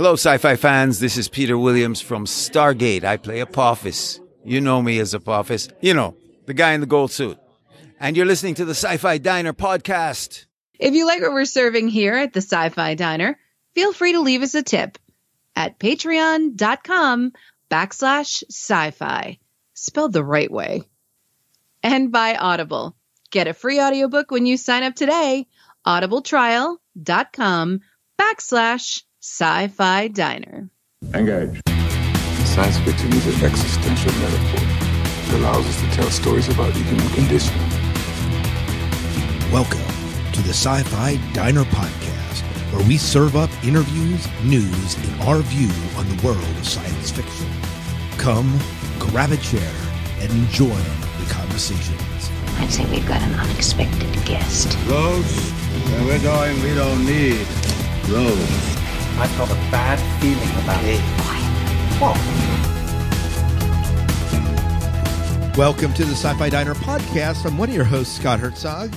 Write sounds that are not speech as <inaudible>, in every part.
Hello, sci fi fans. This is Peter Williams from Stargate. I play Apophis. You know me as Apophis. You know, the guy in the gold suit. And you're listening to the Sci Fi Diner podcast. If you like what we're serving here at the Sci Fi Diner, feel free to leave us a tip at patreon.com backslash sci fi, spelled the right way. And by Audible. Get a free audiobook when you sign up today. audibletrial.com backslash sci fi diner. Engage. Science fiction is an existential metaphor that allows us to tell stories about the human condition. Welcome to the Sci Fi Diner Podcast, where we serve up interviews, news, and our view on the world of science fiction. Come, grab a chair, and enjoy the conversations. I'd say we've got an unexpected guest. Rose, where we're going, we don't need Rose. I've got a bad feeling about it. What? Welcome to the Sci Fi Diner Podcast. I'm one of your hosts, Scott Herzog.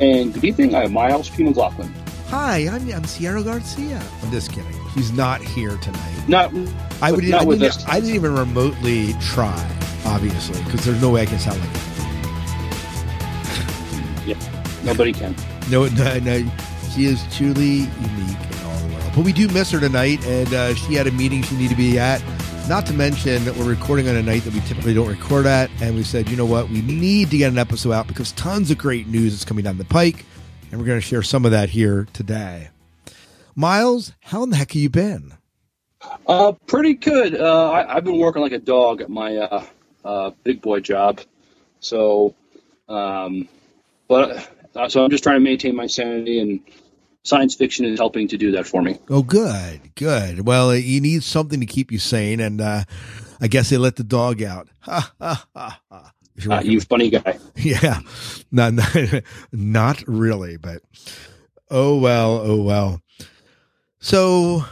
And good evening, I'm Miles P. McLaughlin. Hi, I'm, I'm Sierra Garcia. I'm just kidding. He's not here tonight. Not, I would. not I, with didn't, us. I didn't even remotely try, obviously, because there's no way I can sound like him. Yeah, nobody can. No, no, no. She is truly unique But we do miss her tonight, and uh, she had a meeting she needed to be at. Not to mention that we're recording on a night that we typically don't record at, and we said, you know what, we need to get an episode out because tons of great news is coming down the pike, and we're going to share some of that here today. Miles, how in the heck have you been? Uh, pretty good. Uh, I, I've been working like a dog at my uh, uh, big boy job. So, um, but uh, so I'm just trying to maintain my sanity, and science fiction is helping to do that for me. Oh, good, good. Well, you need something to keep you sane, and uh, I guess they let the dog out. <laughs> Ha ha ha ha. You're Uh, you funny guy. <laughs> Yeah, not, not <laughs> not really, but oh well, oh well. So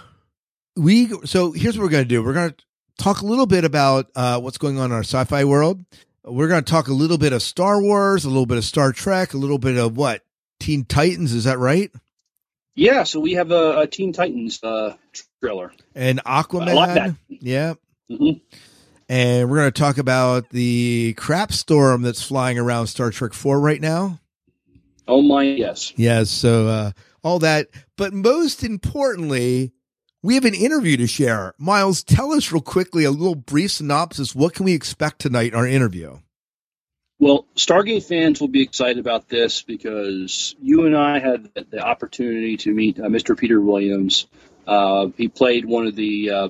we so here's what we're going to do. We're going to talk a little bit about uh, what's going on in our sci-fi world. We're going to talk a little bit of Star Wars, a little bit of Star Trek, a little bit of what Teen Titans. Is that right? Yeah, so we have a, a Teen Titans uh, trailer. And Aquaman. I like that. Yeah. hmm And we're going to talk about the crap storm that's flying around Star Trek 4 right now. Oh my, yes. Yes, so uh, all that. But most importantly, we have an interview to share. Miles, tell us real quickly a little brief synopsis. What can we expect tonight in our interview? Well, Stargate fans will be excited about this because you and I had the opportunity to meet uh, Mr. Peter Williams. Uh, he played one of the uh,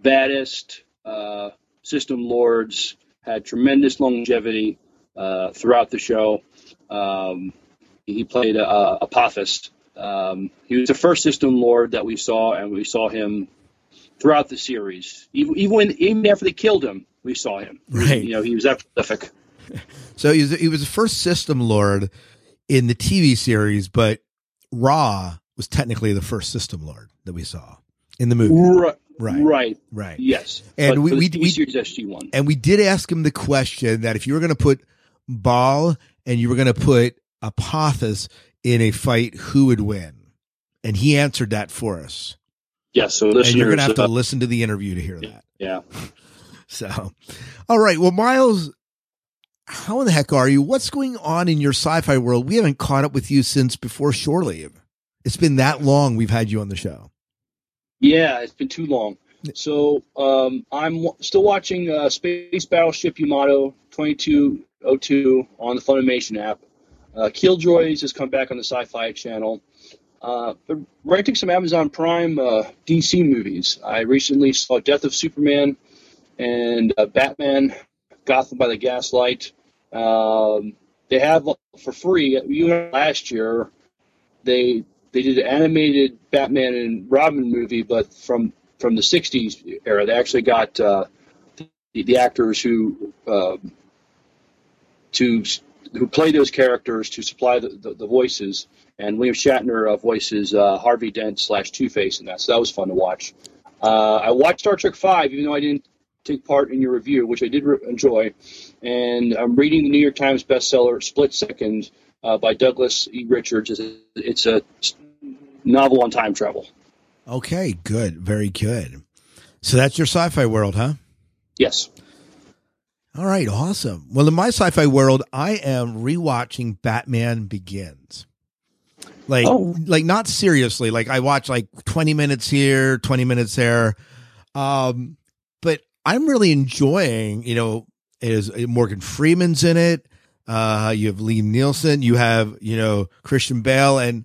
baddest uh, system lords, had tremendous longevity uh, throughout the show. Um, he played uh, Apophis. Um, he was the first system lord that we saw, and we saw him throughout the series. Even even, when, even after they killed him, we saw him. Right. You know, he was that prolific. <laughs> So he was, he was the first system lord in the TV series, but Ra was technically the first system lord that we saw in the movie. Right. Right. Right. Right. Yes. And But we- we- we- SG One. And we did ask him the question that if you were going to put Baal and you were going to put Apophis in a fight, who would win? And he answered that for us. Yes. So And you're going to have to uh, listen to the interview to hear that. yeah. <laughs> So, all right. Well, Miles, how in the heck are you? What's going on in your sci-fi world? We haven't caught up with you since before shore leave. It's been that long we've had you on the show. Yeah. It's been too long. So um, I'm w- still watching uh, Space Battleship Yamato 2202 on the Funimation app. Uh, Killjoys has come back on the Sci-Fi Channel. Uh, but renting some Amazon Prime uh, DC movies. I recently saw Death of Superman and uh, Batman, Gotham by the Gaslight. Um, they have for free. Even last year, they they did an animated Batman and Robin movie, but from from the '60s era. They actually got uh, the, the actors who um to who play those characters to supply the, the, the voices. And William Shatner uh, voices uh, Harvey Dent slash Two Face in that, so that was fun to watch. Uh, I watched Star Trek Five, even though I didn't take part in your review, which I did re- enjoy. And I'm reading the New York Times bestseller Split Second uh, by Douglas E. Richards. It's a, it's a novel on time travel. Okay, good, very good. So that's your sci-fi world, huh? Yes. All right, awesome. Well, in my sci-fi world, I am rewatching Batman Begins. Like, Oh. like not seriously. Like I watch like twenty minutes here, twenty minutes there. Um, I'm really enjoying. You know, is Morgan Freeman's in it. Uh, you have Liam Neeson. You have you know Christian Bale, and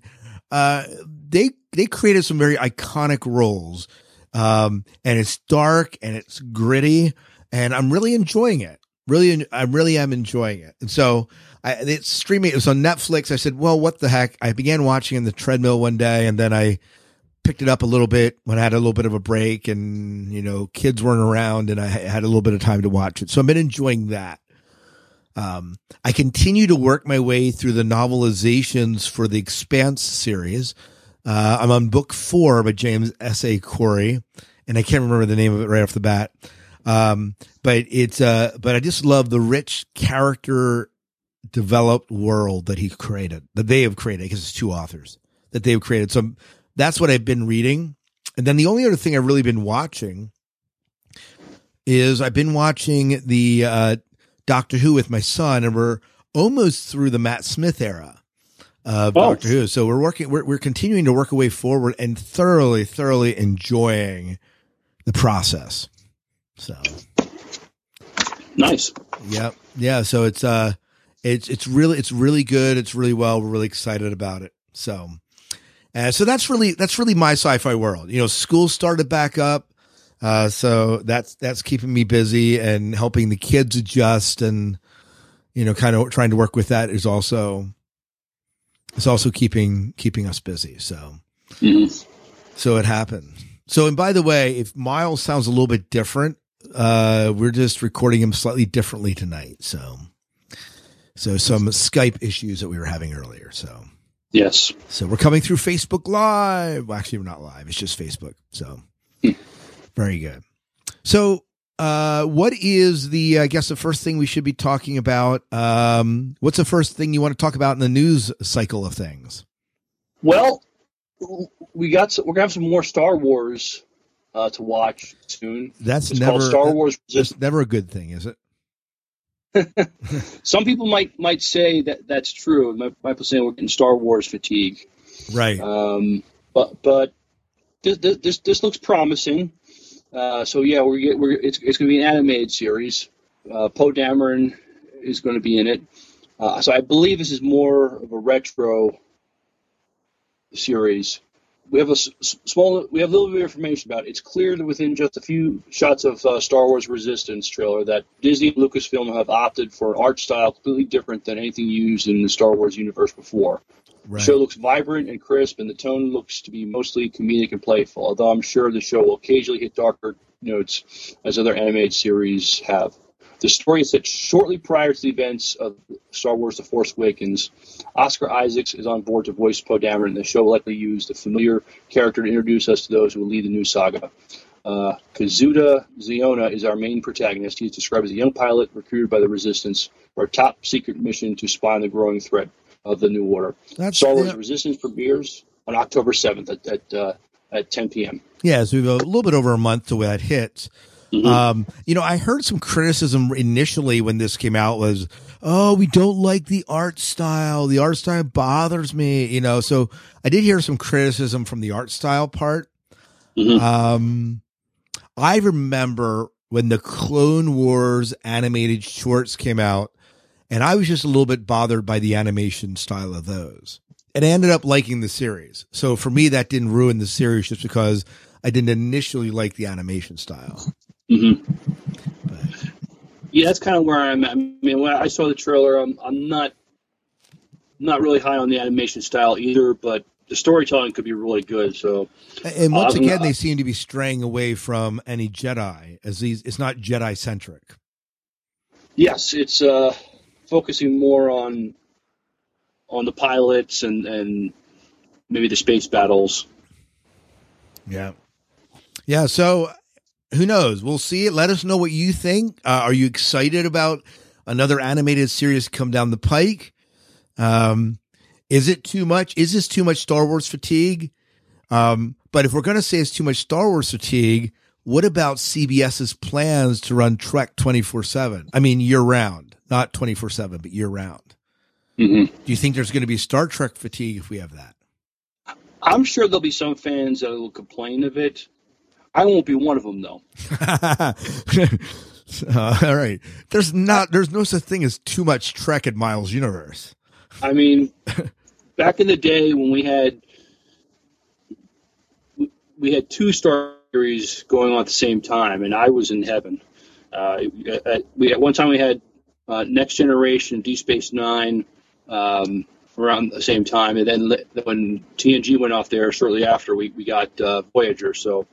uh, they they created some very iconic roles. Um, and it's dark and it's gritty, and I'm really enjoying it. Really, I really am enjoying it. And so, I, it's streaming. It was on Netflix. I said, "Well, what the heck?" I began watching in the treadmill one day, and then I picked it up a little bit when I had a little bit of a break, and you know, kids weren't around, and I had a little bit of time to watch it. So I've been enjoying that. Um, I continue to work my way through the novelizations for the Expanse series. Uh, I'm on book four by James S. A. Corey, and I can't remember the name of it right off the bat. Um, but it's uh, but I just love the rich character developed world that he created, that they have created, because it's two authors that they have created. So that's what I've been reading. And then the only other thing I've really been watching is I've been watching the uh, Doctor Who with my son, and we're almost through the Matt Smith era of Oh. Doctor Who. So we're working, we're, we're continuing to work a way forward and thoroughly, thoroughly enjoying the process. So Nice. Yep. yeah. So it's uh, it's it's really it's really good. It's really well. We're really excited about it. So, uh, so that's really that's really my sci-fi world. You know, school started back up, uh, so that's that's keeping me busy and helping the kids adjust, and you know, kind of trying to work with that is also it's also keeping keeping us busy. So, Mhm. so it happened. So, and by the way, if Miles sounds a little bit different, uh, we're just recording him slightly differently tonight. So, so some Skype issues that we were having earlier. So, Yes. so we're coming through Facebook Live. Well, actually, we're not live. It's just Facebook. So, very good. So, uh, what is the? I guess the first thing we should be talking about. Um, what's the first thing you want to talk about in the news cycle of things? Well, we got some, we're gonna have some more Star Wars uh, to watch soon. That's It's never Star Wars That's never a good thing, is it? Some people might might say that that's true. Be saying we're getting Star Wars fatigue. Right. Um, but but this this this, this looks promising. Uh, so yeah, we're get, we're it's it's going to be an animated series. Uh, Poe Dameron is going to be in it. Uh, so I believe this is more of a retro series. We have a small, we have a little bit of information about it. It's clear that within just a few shots of uh, Star Wars Resistance trailer that Disney and Lucasfilm have opted for an art style completely different than anything used in the Star Wars universe before. Right. The show looks vibrant and crisp, and the tone looks to be mostly comedic and playful. Although I'm sure the show will occasionally hit darker notes, as other animated series have. The story is set shortly prior to the events of Star Wars: The Force Awakens. Oscar Isaacs is on board to voice Poe Dameron, and the show will likely use the familiar character to introduce us to those who will lead the new saga. Uh, Kazuda Xiono is our main protagonist. He is described as a young pilot recruited by the Resistance for a top secret mission to spy on the growing threat of the New Order. That's Star Wars yeah. Resistance premieres on October 7th at at, uh, at 10 p.m. Yeah, so we have a little bit over a month till that hits. Um, you know, I heard some criticism initially when this came out was, oh, we don't like the art style. The art style bothers me, you know. So I did hear some criticism from the art style part. Um, I remember when the Clone Wars animated shorts came out, and I was just a little bit bothered by the animation style of those. And I ended up liking the series. So for me, that didn't ruin the series just because I didn't initially like the animation style. <laughs> Yeah, that's kind of where I'm at. I mean, when I saw the trailer, I'm, I'm not not really high on the animation style either, but the storytelling could be really good. So, And once Um, again, they seem to be straying away from any Jedi, as these it's not Jedi centric. yes, it's uh, focusing more on on the pilots and and maybe the space battles. Yeah. Yeah. So who knows? We'll see it. Let us know what you think. Uh, are you excited about another animated series come down the pike? Um, is it too much? Is this too much Star Wars fatigue? Um, But if we're going to say it's too much Star Wars fatigue, what about CBS's plans to run Trek 24 7? I mean, year round, not 24 7, but year round. Mm-hmm. Do you think there's going to be Star Trek fatigue if we have that? I'm sure there'll be some fans that will complain of it. I won't be one of them, though. <laughs> Uh, all right. There's not, there's no such thing as too much Trek in Miles universe. I mean, <laughs> back in the day when we had we had two Star series going on at the same time, and I was in heaven. Uh, at, we at one time we had uh, Next Generation, Deep Space Nine, um, around the same time, and then when TNG went off there shortly after, we we got uh, Voyager. So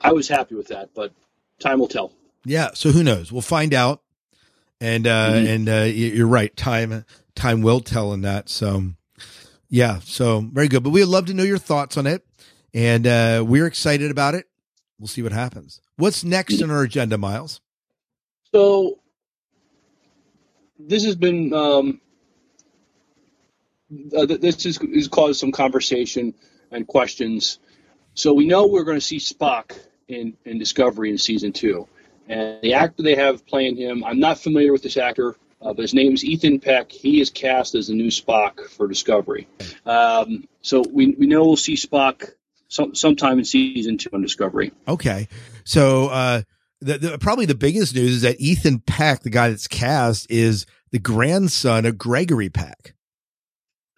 I was happy with that, but time will tell. Yeah. So who knows? We'll find out. And uh, Mhm. and uh, you're right. Time time will tell in that. So yeah. So very good. But we'd love to know your thoughts on it, and uh, we're excited about it. We'll see what happens. What's next on our agenda, Miles? So this has been um, uh, this has, has caused some conversation and questions. So we know we're going to see Spock in, in Discovery in season two, and the actor they have playing him, I'm not familiar with this actor, uh, but his name is Ethan Peck. He is cast as the new Spock for Discovery. Um, so we we know we'll see Spock some, sometime in season two on Discovery. Okay. So uh, the, the probably the biggest news is that Ethan Peck, the guy that's cast, is the grandson of Gregory Peck,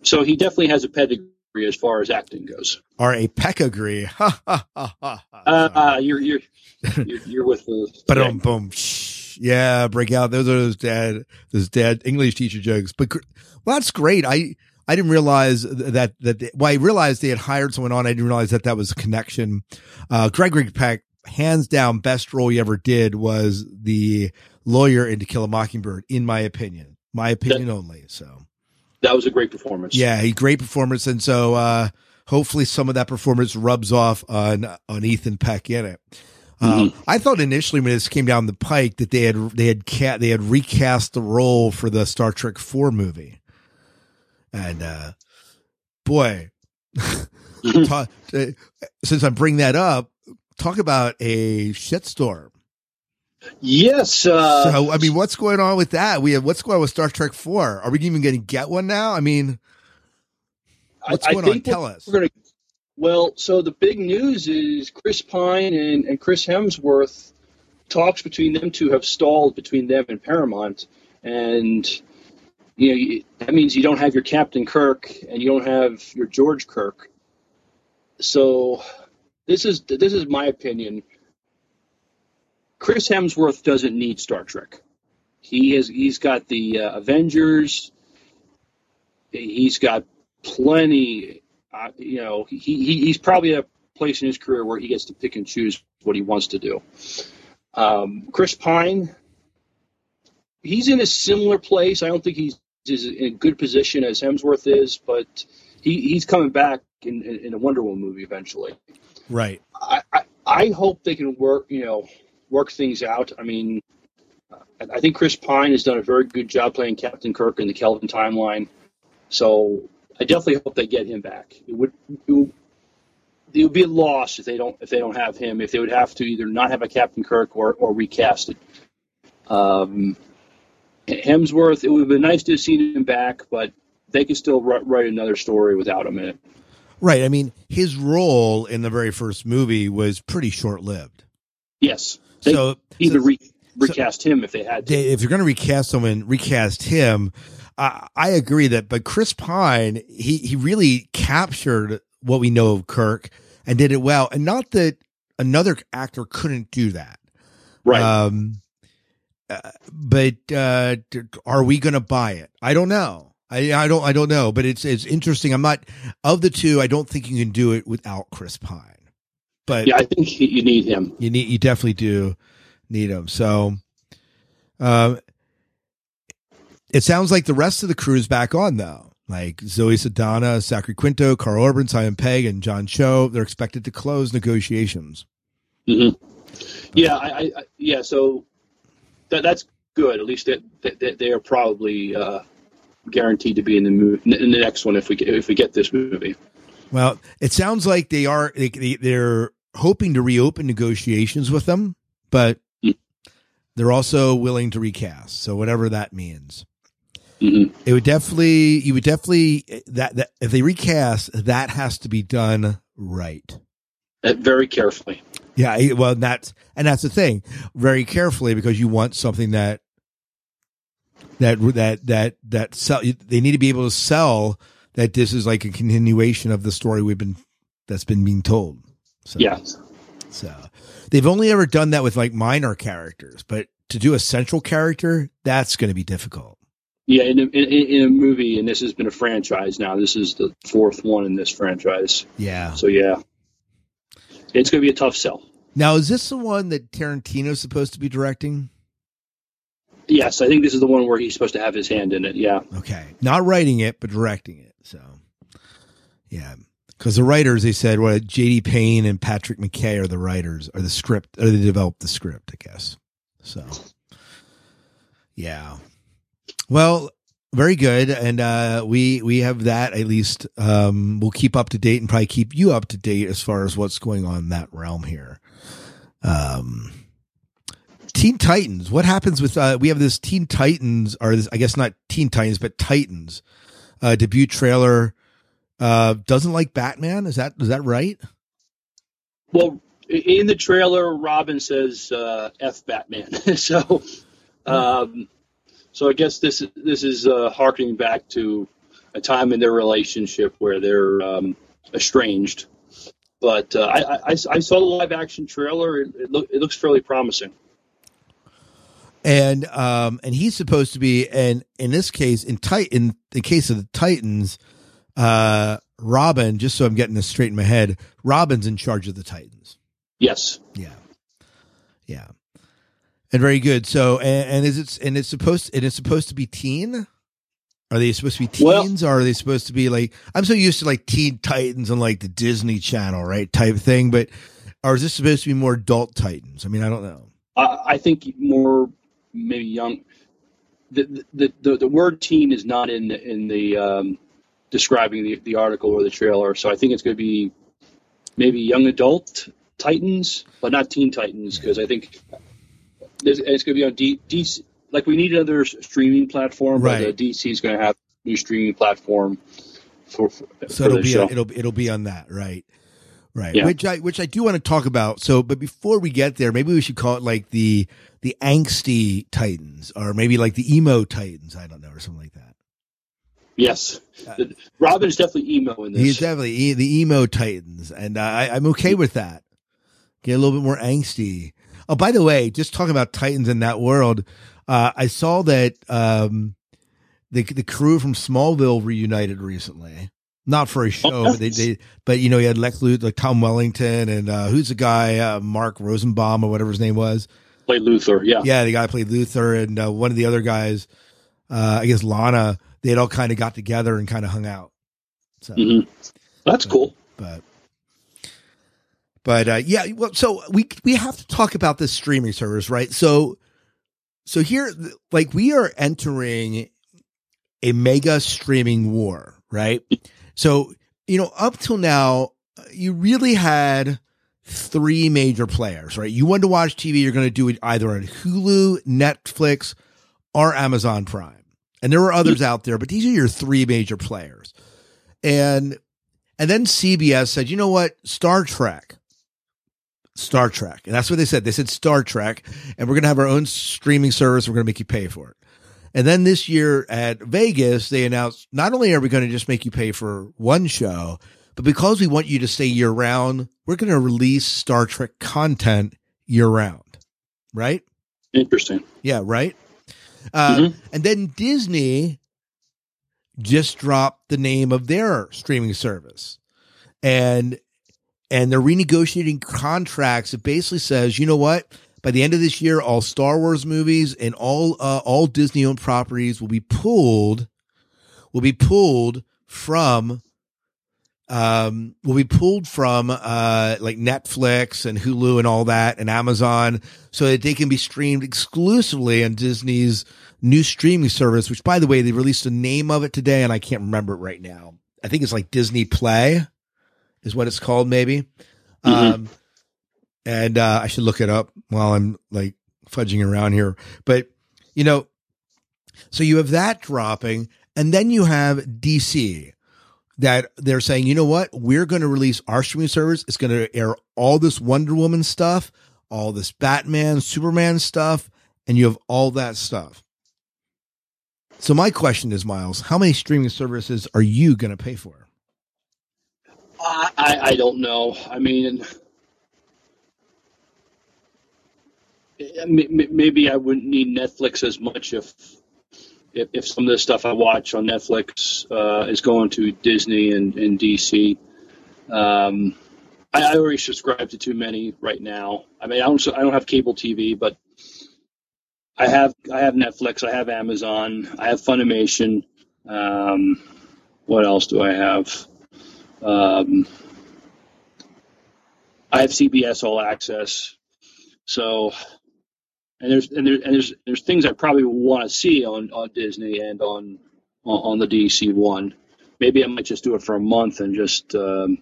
So he definitely has a pedigree as far as acting goes. or a peck agree. <laughs> ha ha ha. ha. Uh, uh, you're you're <laughs> you're, you're with the. But um, boom, yeah, break out. Those are those dad, those dad English teacher jokes. But well, that's great. I I didn't realize that that they, well, I realized they had hired someone on. I didn't realize that that was a connection. Uh, Gregory Peck, hands down, best role he ever did was the lawyer in To Kill a Mockingbird, in my opinion. My opinion only. So that was a great performance. yeah, he great performance, and so uh, hopefully some of that performance rubs off on on Ethan Peck in it. Um, I thought initially when this came down the pike that they had they had cat they had recast the role for the Star Trek Four movie, and uh, boy, <laughs> ta- uh, since I bring that up, talk about a shitstorm. Yes. Uh, so I mean, what's going on with that? We have what's going on with Star Trek Four? Are we even going to get one now? I mean, what's I, going I on? Tell us. Gonna. Well, so the big news is Chris Pine and, and Chris Hemsworth. Talks between them two have stalled between them and Paramount, and you know that means you don't have your Captain Kirk and you don't have your George Kirk. So this is this is my opinion. Chris Hemsworth doesn't need Star Trek. He has he's got the uh, Avengers. He's got plenty. Uh, you know, he, he he's probably at a place in his career where he gets to pick and choose what he wants to do. Um, Chris Pine, he's in a similar place. I don't think he's, in a good position as Hemsworth is, but he, he's coming back in, in, in a Wonder Woman movie eventually. Right. I, I, I hope they can work, you know, work things out. I mean, I, think Chris Pine has done a very good job playing Captain Kirk in the Kelvin timeline. So I definitely hope they get him back. It would, it would, it would be a loss if they don't if they don't have him. If they would have to either not have a Captain Kirk or, or recast it. Um, Hemsworth, it would have been nice to have seen him back, but they could still write, write another story without him in it. Right. I mean, his role in the very first movie was pretty short lived. Yes, they So, either so- re, recast him if they had to. if you're going to recast someone, recast him. I I agree that, but Chris Pine, he he really captured what we know of Kirk and did it well. And not that another actor couldn't do that. Right. Um, uh, but uh, are we going to buy it? I don't know. I, I don't I don't know. But it's it's interesting. I'm not of the two. I don't think you can do it without Chris Pine. But yeah, I think you need him. you need you definitely do need him. So, um, it sounds like the rest of the crew is back on though. Like Zoe Saldana, Zachary Quinto, Karl Urban, Simon Pegg, and John Cho. They're expected to close negotiations. hmm Yeah, I, I, yeah. So that that's good. At least that that that they are probably uh, guaranteed to be in the movie, in the next one if we get, if we get this movie. Well, it sounds like they are they, they, they're hoping to reopen negotiations with them, but Mm. they're also willing to recast. So whatever that means. Mhm. It would definitely you would definitely that that if they recast, that has to be done right. Uh, very carefully. Yeah, well, that's and that's the thing. Very carefully because you want something that that that that that sell. They need to be able to sell that this is like a continuation of the story we've been that's been being told. So, Yeah. So they've only ever done that with like minor characters, but to do a central character, that's going to be difficult. Yeah, in a, in, in a movie, and this has been a franchise now. This is the fourth one in this franchise. Yeah. So yeah, it's going to be a tough sell. Now, is this the one that Tarantino's supposed to be directing? Yes, I think this is the one where he's supposed to have his hand in it. Yeah. Okay. Not writing it, but directing it. So, yeah. Because the writers, they said, what, J.D. Payne and Patrick McKay are the writers, or the script, or they developed the script, I guess. So, yeah. Well, very good. And uh, we we have that at least. Um, we'll keep up to date and probably keep you up to date as far as what's going on in that realm here. Um, Teen Titans. What happens with uh we have this Teen Titans or this I guess not Teen Titans but Titans uh debut trailer uh doesn't like Batman is that is that right? Well, in the trailer, Robin says uh, "F Batman," <laughs> so um, so I guess this this is uh, harkening back to a time in their relationship where they're um, estranged. But uh, I, I, I saw the live action trailer. It, it, look, it looks fairly promising. And um and he's supposed to be and in this case in Tit in the case of the Titans uh Robin just so I'm getting this straight in my head Robin's in charge of the Titans. Yes. Yeah. Yeah. And very good. So and, and is it and it's supposed and it's supposed to be teen? Are they supposed to be Well- teens or are they supposed to be like I'm so used to like Teen Titans and like the Disney Channel, right? Type thing, but or is this supposed to be more adult Titans? I mean, I don't know. I, I think more maybe young. The, the the the word teen is not in the, in the um, describing the, the article or the trailer, so I think it's going to be maybe young adult Titans, but not Teen Titans, because I think there's, it's going to be on D, DC. Like we need another streaming platform, Right. but DC is going to have a new streaming platform for for, So it'll be it'll it'll be on that, right? Right. Yeah. Which I which I do want to talk about. So, but before we get there, maybe we should call it like the the angsty Titans, or maybe like the emo Titans. I don't know, or something like that. yes, Robin is definitely emo in this. He's definitely e- the emo Titans, and uh, I, I'm okay with that. Get a little bit more angsty. Oh, by the way, just talking about Titans in that world, uh, I saw that um, the the crew from Smallville reunited recently. Not for a show, but they, they but you know you had Lex Luthor, like Tom Wellington, and uh, who's the guy, uh, Mark Rosenbaum or whatever his name was. Play Luthor, yeah. Yeah, the guy played Luthor, and uh, one of the other guys, uh, I guess Lana. They had all kind of got together and kind of hung out. So Mhm. That's cool. but but uh yeah well so we we have to talk about this streaming service right so so here like we are entering a mega streaming war right so you know up till now you really had three major players right you wanted to watch tv you're going to do it either on hulu netflix or amazon prime and there were others out there but these are your three major players and and then CBS said, you know what? Star Trek. Star Trek. And that's what they said. They said Star Trek, and we're going to have our own streaming service. We're going to make you pay for it. And then this year at Vegas, they announced not only are we going to just make you pay for one show, but because we want you to stay year round, we're going to release Star Trek content year round. Right? Interesting. Yeah, right. Uh, And then Disney just dropped the name of their streaming service, and and they're renegotiating contracts. It basically says, you know what? By the end of this year, all Star Wars movies and all uh, all Disney owned properties will be pulled will be pulled from um will be pulled from uh like Netflix and Hulu and all that and Amazon so that they can be streamed exclusively on Disney's new streaming service which by the way they released the name of it today and I can't remember it right now. I think it's like Disney Play is what it's called, maybe. Mhm. Um, and uh, I should look it up while I'm like fudging around here. But you know, so you have that dropping, and then you have DC that they're saying, you know what, we're going to release our streaming service. It's going to air all this Wonder Woman stuff, all this Batman, Superman stuff, and you have all that stuff. So my question is, Miles, how many streaming services are you going to pay for? I, I I don't know. I mean, m- m- maybe I wouldn't need Netflix as much if if, if some of the stuff I watch on Netflix uh, is going to Disney and, and DC. Um, I, I already subscribe to too many right now. I mean, I don't I don't have cable TV, but I have I have Netflix, I have Amazon, I have Funimation. Um, what else do I have? Um, I have CBS All Access. So, and there's and, there, and there's there's things I probably want to see on, on Disney and on on the DC one. Maybe I might just do it for a month and just um,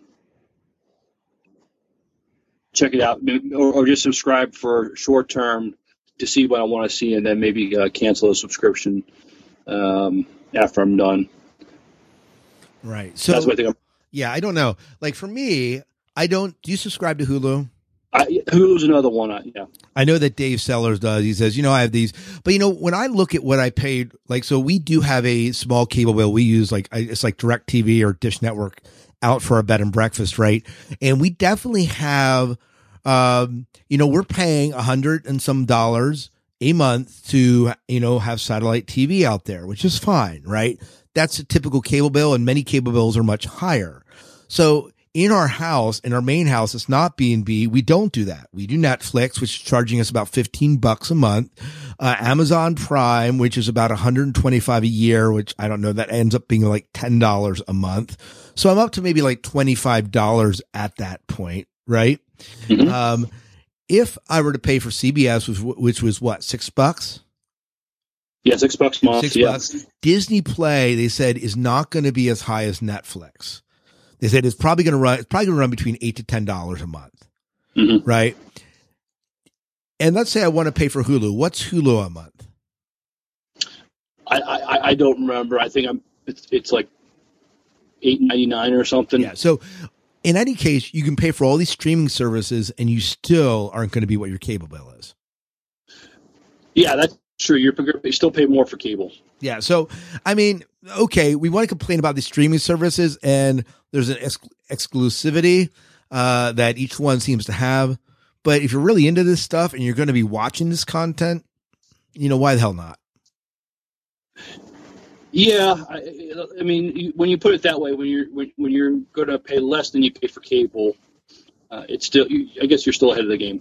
check it out, or, or just subscribe for short term to see what I want to see, and then maybe uh, cancel a subscription um, after I'm done. Right. So That's what I think. I'm, yeah, I don't know. Like for me, I don't. Do you subscribe to Hulu? I, Hulu's another one. I, yeah. I know that Dave Sellers does. He says, you know, I have these, but you know, when I look at what I paid, like, so we do have a small cable bill. We use like, it's like Direct TV or Dish Network out for our bed and breakfast, right? And we definitely have, um, you know, we're paying a hundred and some dollars a month to, you know, have satellite TV out there, which is fine, right? That's a typical cable bill and many cable bills are much higher. So in our house, in our main house, it's not B and B. We don't do that. We do Netflix, which is charging us about fifteen bucks a month. Uh, Amazon Prime, which is about one hundred and twenty-five a year, which I don't know. That ends up being like ten dollars a month. So I'm up to maybe like twenty-five dollars at that point, right? Mhm. Um, if I were to pay for CBS, which, which was what six bucks, Yeah, six bucks a month. six yeah. bucks. Disney Play, they said, is not going to be as high as Netflix. They said it's probably going to run. It's probably going to run between eight to ten dollars a month, Mhm. right? And let's say I want to pay for Hulu. What's Hulu a month? I, I, I don't remember. I think I'm. It's, it's like eight ninety nine or something. Yeah. So, in any case, you can pay for all these streaming services, and you still aren't going to be what your cable bill is. Yeah, that's true. You're you still pay more for cable. Yeah. So, I mean, okay, we want to complain about the streaming services, and there's an ex- exclusivity uh, that each one seems to have. But if you're really into this stuff and you're going to be watching this content, you know, why the hell not? Yeah, I, I mean, when you put it that way, when you're when, when you're going to pay less than you pay for cable, uh, it's still. I guess you're still ahead of the game.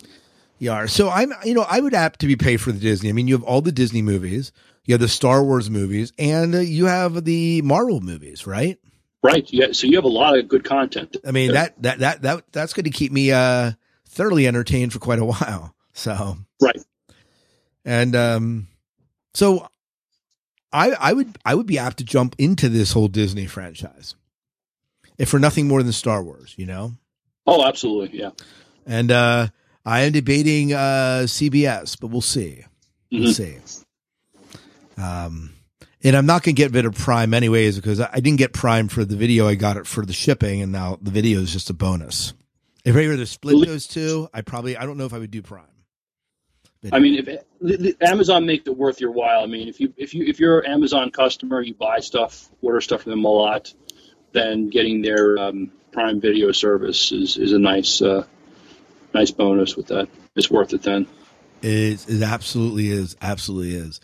You are. So I'm, you know, I would apt to be paid for the Disney. I mean, you have all the Disney movies, you have the Star Wars movies, and uh, you have the Marvel movies, right? Right. Yeah. So you have a lot of good content. I mean, that that that that that's going to keep me uh thoroughly entertained for quite a <laughs> while. So Right. and um, so I I would I would be apt to jump into this whole Disney franchise, if for nothing more than Star Wars, you know. Oh, absolutely. Yeah. And uh, I am debating uh, CBS, but we'll see. We'll Mhm. see. Um, and I'm not going to get rid of Prime anyways because I didn't get Prime for the video. I got it for the shipping, and now the video is just a bonus. If I were to split those two, I probably I don't know if I would do Prime. Video. I mean, if the- the- Amazon makes it worth your while. I mean, if you if you if you're an Amazon customer, you buy stuff, order stuff from them a lot, then getting their um, Prime Video service is is a nice uh, nice bonus with that. It's worth it then. It, it absolutely is. Absolutely is.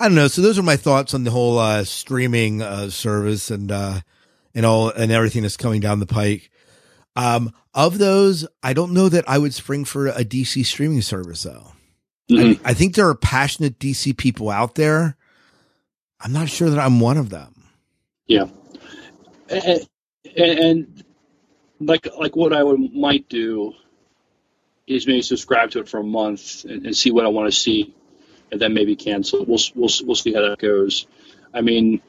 I don't know. So those are my thoughts on the whole uh, streaming uh, service and uh, and all and everything that's coming down the pike. Um, of those, I don't know that I would spring for a DC streaming service though. Mhm. I, I think there are passionate DC people out there. I'm not sure that I'm one of them. Yeah, and, and like like what I would might do is maybe subscribe to it for a month and, and see what I want to see, and then maybe cancel. We'll we'll we'll see how that goes. I mean,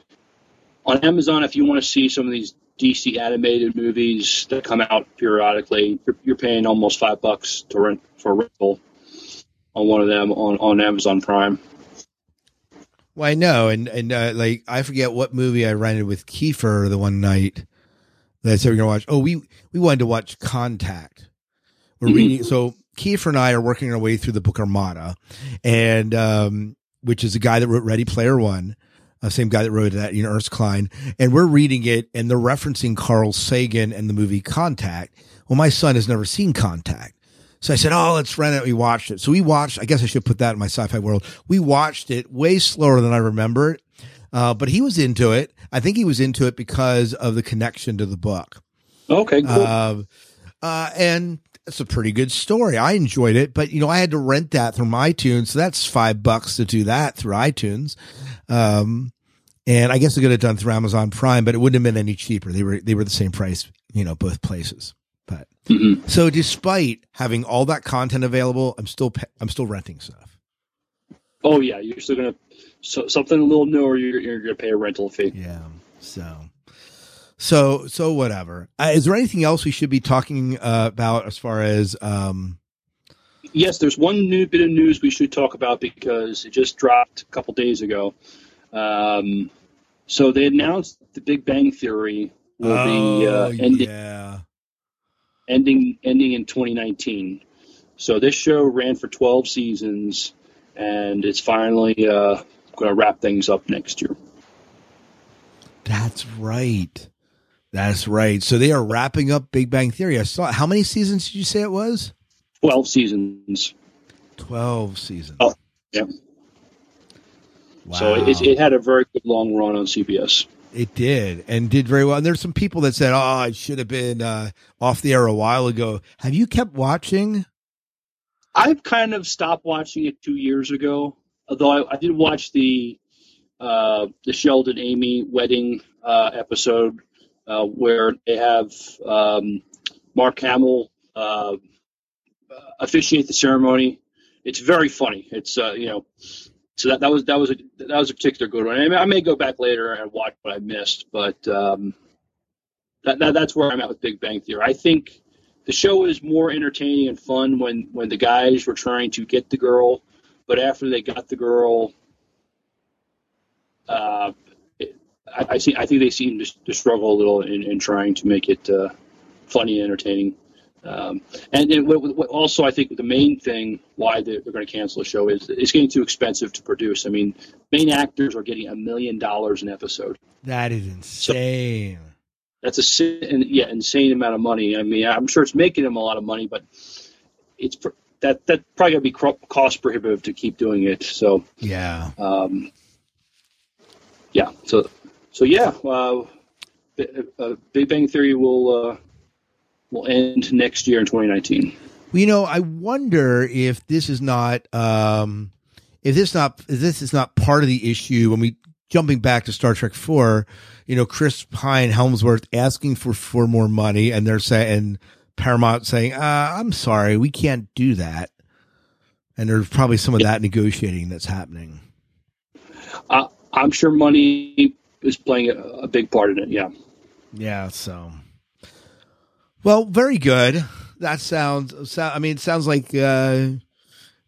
on Amazon, if you want to see some of these DC animated movies that come out periodically. You're, you're paying almost five bucks to rent for a rental on one of them on, on Amazon Prime. Well, I know, and and uh, like I forget what movie I rented with Kiefer the one night that I said we are gonna watch. Oh, we we wanted to watch Contact. We're Mhm. reading. So Kiefer and I are working our way through the book Armada, and um, which is the guy that wrote Ready Player One, uh, same guy that wrote that, you know, Ernest Cline, and we're reading it, and they're referencing Carl Sagan and the movie Contact. Well, my son has never seen Contact. So I said, "Oh, let's rent it." We watched it. So we watched. I guess I should put that in my sci-fi world. We watched it way slower than I remember it, uh, but he was into it. I think he was into it because of the connection to the book. Okay, cool. Uh, uh, and it's a pretty good story. I enjoyed it, but you know, I had to rent that through iTunes, so that's five bucks to do that through iTunes. Um, and I guess I could have done through Amazon Prime, but it wouldn't have been any cheaper. They were they were the same price, you know, both places. But Mhm. so, despite having all that content available, I'm still I'm still renting stuff. Oh yeah, you're still gonna so, something a little newer. You're, you're gonna pay a rental fee. Yeah. So, so so whatever. Uh, is there anything else we should be talking uh, about as far as um? Yes, there's one new bit of news we should talk about because it just dropped a couple days ago. Um, so they announced the Big Bang Theory will be uh, Oh, ending, yeah. ending ending in 2019. So this show ran for 12 seasons, and it's finally uh, going to wrap things up next year. That's right. That's right. So they are wrapping up Big Bang Theory. I saw how many seasons did you say it was? 12 seasons. 12 seasons. Oh, yeah. Wow. So it, it had a very good long run on CBS. It did and did very well. And there's some people that said, "Oh, it should have been uh, off the air a while ago." Have you kept watching? I've kind of stopped watching it two years ago, although I, I did watch the uh, the Sheldon Amy wedding uh, episode uh, where they have um, Mark Hamill uh, officiate the ceremony. It's very funny. It's uh, you know, so that, that was that was a that was a particular good one. I may, I may go back later and watch what I missed, but um, that, that that's where I'm at with Big Bang Theory. I think the show is more entertaining and fun when when the guys were trying to get the girl, but after they got the girl, uh, I, I see. I think they seem to, to struggle a little in, in trying to make it uh, funny and entertaining. Um, and then what, what also, I think the main thing why they're, they're going to cancel the show is it's getting too expensive to produce. I mean, main actors are getting a million dollars an episode. That is insane. That's a yeah insane amount of money. I mean, I'm sure it's making them a lot of money, but it's that that probably going to be cost prohibitive to keep doing it. So yeah, um, yeah. So so yeah, uh, uh, Big Bang Theory will uh, will end next year in 2019. Well, you know, I wonder if this is not um if this not if this is not part of the issue when we jumping back to Star Trek 4, you know, Chris Pine Hemsworth asking for for more money and they're saying Paramount saying, uh, I'm sorry, we can't do that. And there's probably some of that negotiating that's happening. Uh, I'm sure money is playing a, a big part in it. Yeah. Yeah, so well, very good. That sounds. So, I mean, it sounds like uh,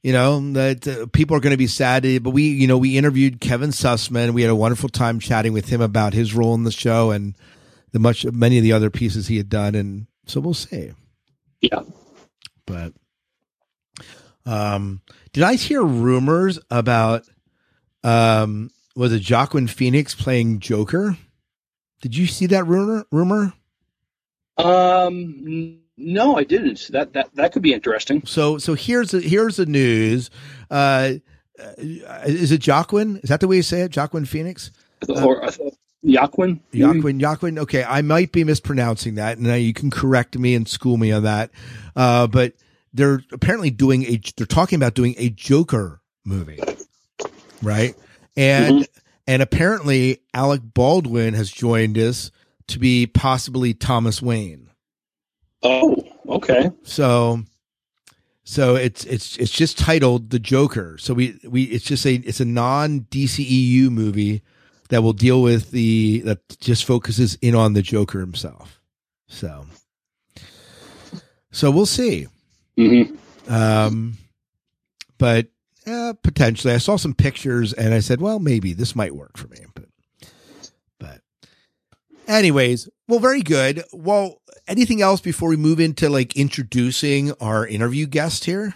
you know that uh, people are going to be sad. But we, you know, we interviewed Kevin Sussman. We had a wonderful time chatting with him about his role in the show and the much many of the other pieces he had done. And so we'll see. Yeah. But um, did I hear rumors about um was it Joaquin Phoenix playing Joker? Did you see that rumor? Rumor? Um, no, I didn't. That that that could be interesting. So so here's the here's the news. Uh, uh, is it Joaquin? Is that the way you say it? Joaquin Phoenix? or uh, Yaquin? Joaquin, Joaquin. Okay, I might be mispronouncing that, and now you can correct me and school me on that. Uh, but they're apparently doing a. They're talking about doing a Joker movie, right? And and apparently Alec Baldwin has joined us to be possibly Thomas Wayne. Oh, okay. So so it's it's it's just titled The Joker. So we we it's just a it's a non DCEU movie that will deal with the that just focuses in on the Joker himself. So, so we'll see. Mm-hmm. Um, but uh, potentially, I saw some pictures and I said, well, maybe this might work for me. But, but, anyways, well, very good. Well, anything else before we move into like introducing our interview guest here?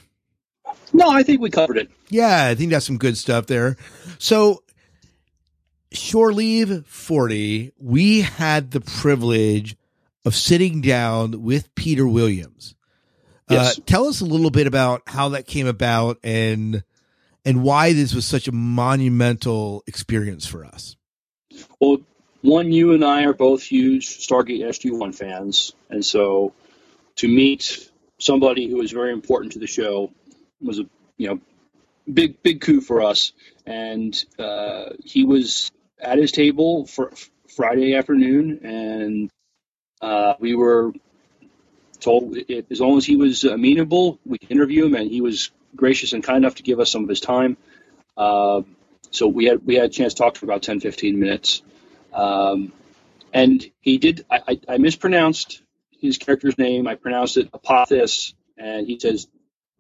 No, I think we covered it. Yeah, I think that's some good stuff there. So, Shore Leave 40, we had the privilege of sitting down with Peter Williams. Yes. Uh, tell us a little bit about how that came about and and why this was such a monumental experience for us. Well, one, you and I are both huge Stargate SG1 fans, and so to meet somebody who is very important to the show was a you know big big coup for us. And uh, he was at his table for Friday afternoon, and uh, we were told as long as he was amenable, we could interview him, and he was gracious and kind enough to give us some of his time. Uh, so we had we had a chance to talk for about 10, 15 minutes. Um, and he did. I, I, I, mispronounced his character's name. I pronounced it Apophis, and he says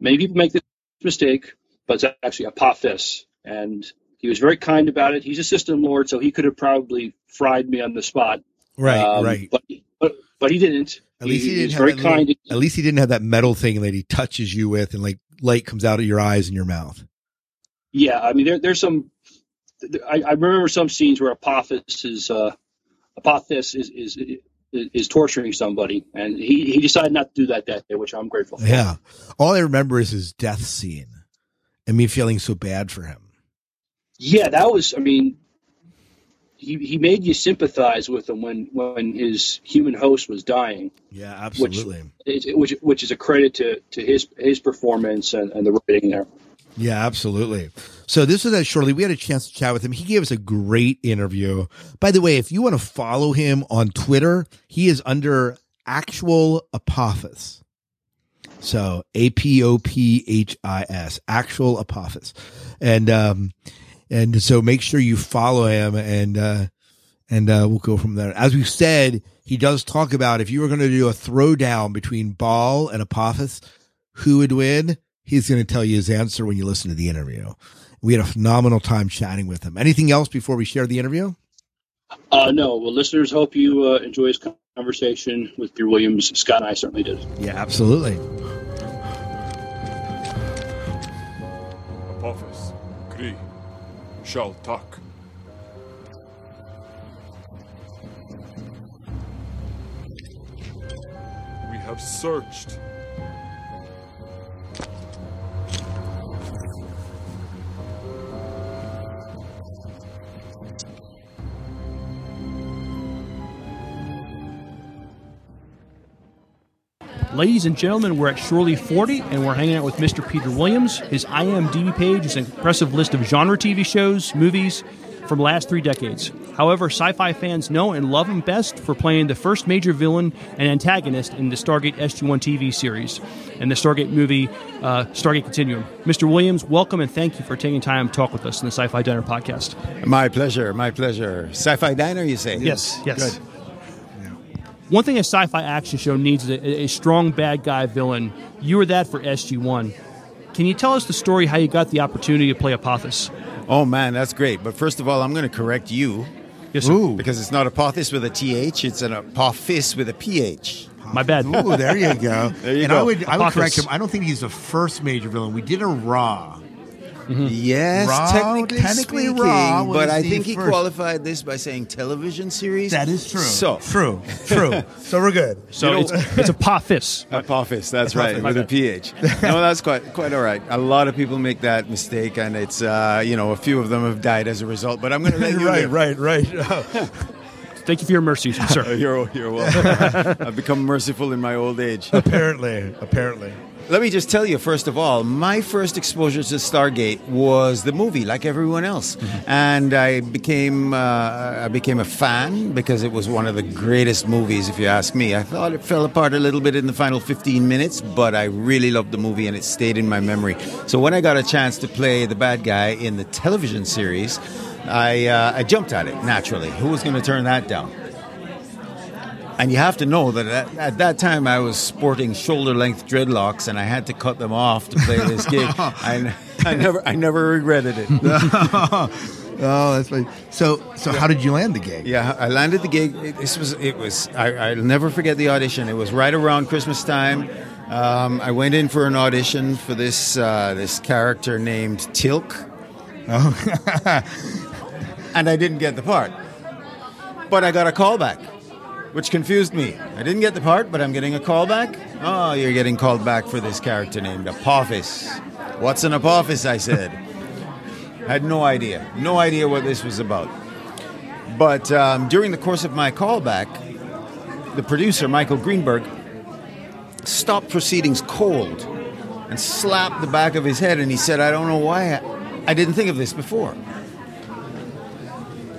many people make this mistake, but it's actually Apophis. And he was very kind about it. He's a system lord, so he could have probably fried me on the spot. Right, Um, right. But, but but he didn't. At least he, he didn't have very that little- at least he didn't have that metal thing that he touches you with and like light comes out of your eyes and your mouth. Yeah, I mean, there, there's some. I, I remember some scenes where Apophis is uh, Apophis is, is is is torturing somebody, and he, he decided not to do that that day, which I'm grateful for. Yeah. All I remember is his death scene and me feeling so bad for him. Yeah, that was. I mean, he he made you sympathize with him when when his human host was dying, Yeah, absolutely. it, which which is a credit to to his his performance and, and the writing there. Yeah, absolutely. So this was that Shore Leave. We had a chance to chat with him. He gave us a great interview. By the way, if you want to follow him on Twitter, he is under actual Apophis. So A P O P H I S, actual Apophis. And um and so make sure you follow him and uh and uh we'll go from there. As we said, he does talk about if you were going to do a throwdown between Baal and Apophis, who would win? He's going to tell you his answer when you listen to the interview. We had a phenomenal time chatting with him. Anything else before we share the interview? Uh, no, well, listeners, hope you uh, enjoy his conversation with Peter Williams. Scott and I certainly did. Yeah, absolutely. Apophis, Kree, Shal talk. We have searched. Ladies and gentlemen, we're at Shore Leave 40 and we're hanging out with Mr. Peter Williams. His IMDb page is an impressive list of genre TV shows, movies from the last three decades. However, sci fi fans know and love him best for playing the first major villain and antagonist in the Stargate SG1 TV series and the Stargate movie uh, Stargate Continuum. Mr. Williams, welcome and thank you for taking time to talk with us in the Sci Fi Diner podcast. My pleasure, my pleasure. Sci-fi diner, you say? Yes, yes. Good. One thing a sci-fi action show needs is a, a strong bad guy villain. You were that for SG1. Can you tell us the story how you got the opportunity to play Apophis? Oh man, that's great. But first of all, I'm going to correct you. Yes, sir. Ooh. Because it's not apophis with a th, it's an apophis with a ph. My bad. Ooh, there you go. <laughs> There you and go. I would, I would correct him. I don't think he's the first major villain. We did a Ra. Yes, Ra, technically, technically speaking, Ra but I think he first. qualified this by saying television series. That is true. So true, true. <laughs> so we're good. So You know- it's, it's Apophis. <laughs> Apophis, that's right, with a ph. no, that's quite quite all right. A lot of people make that mistake, and it's uh, you know a few of them have died as a result. But I'm going to let you right, live. right, right. <laughs> Thank you for your mercy, sir. You're, you're welcome. I've become merciful in my old age. apparently, apparently. Let me just tell you, first of all, my first exposure to Stargate was the movie, like everyone else, and I became uh, I became a fan because it was one of the greatest movies, if you ask me. I thought it fell apart a little bit in the final 15 minutes, but I really loved the movie and it stayed in my memory. So when I got a chance to play the bad guy in the television series. I uh, I jumped at it naturally. Who was going to turn that down? And you have to know that at, at that time I was sporting shoulder length dreadlocks, and I had to cut them off to play this gig. <laughs> I, I never I never regretted it. <laughs> <laughs> Oh, that's funny. So, so how did you land the gig? Yeah, I landed the gig. It- This was it was. I, I'll never forget the audition. It was right around Christmas time. Um, I went in for an audition for this uh, this character named Teal'c. Oh, and I didn't get the part. But I got a call back, which confused me. I didn't get the part, but I'm getting a call back. Oh, you're getting called back for this character named Apophis. What's an Apophis? I said. I <laughs> had no idea, no idea what this was about. But um, during the course of my callback, the producer, Michael Greenburg, stopped proceedings cold and slapped the back of his head and he said, I don't know why I, I didn't think of this before.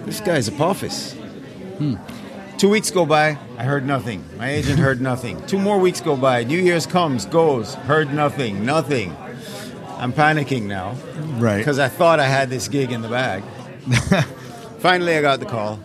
This guy's Apophis. Two weeks go by, I heard nothing. My agent heard nothing. Two more weeks go by, New Year's comes, goes, heard nothing, nothing. I'm panicking now. Right. Because I thought I had this gig in the bag. <laughs> Finally, I got the call.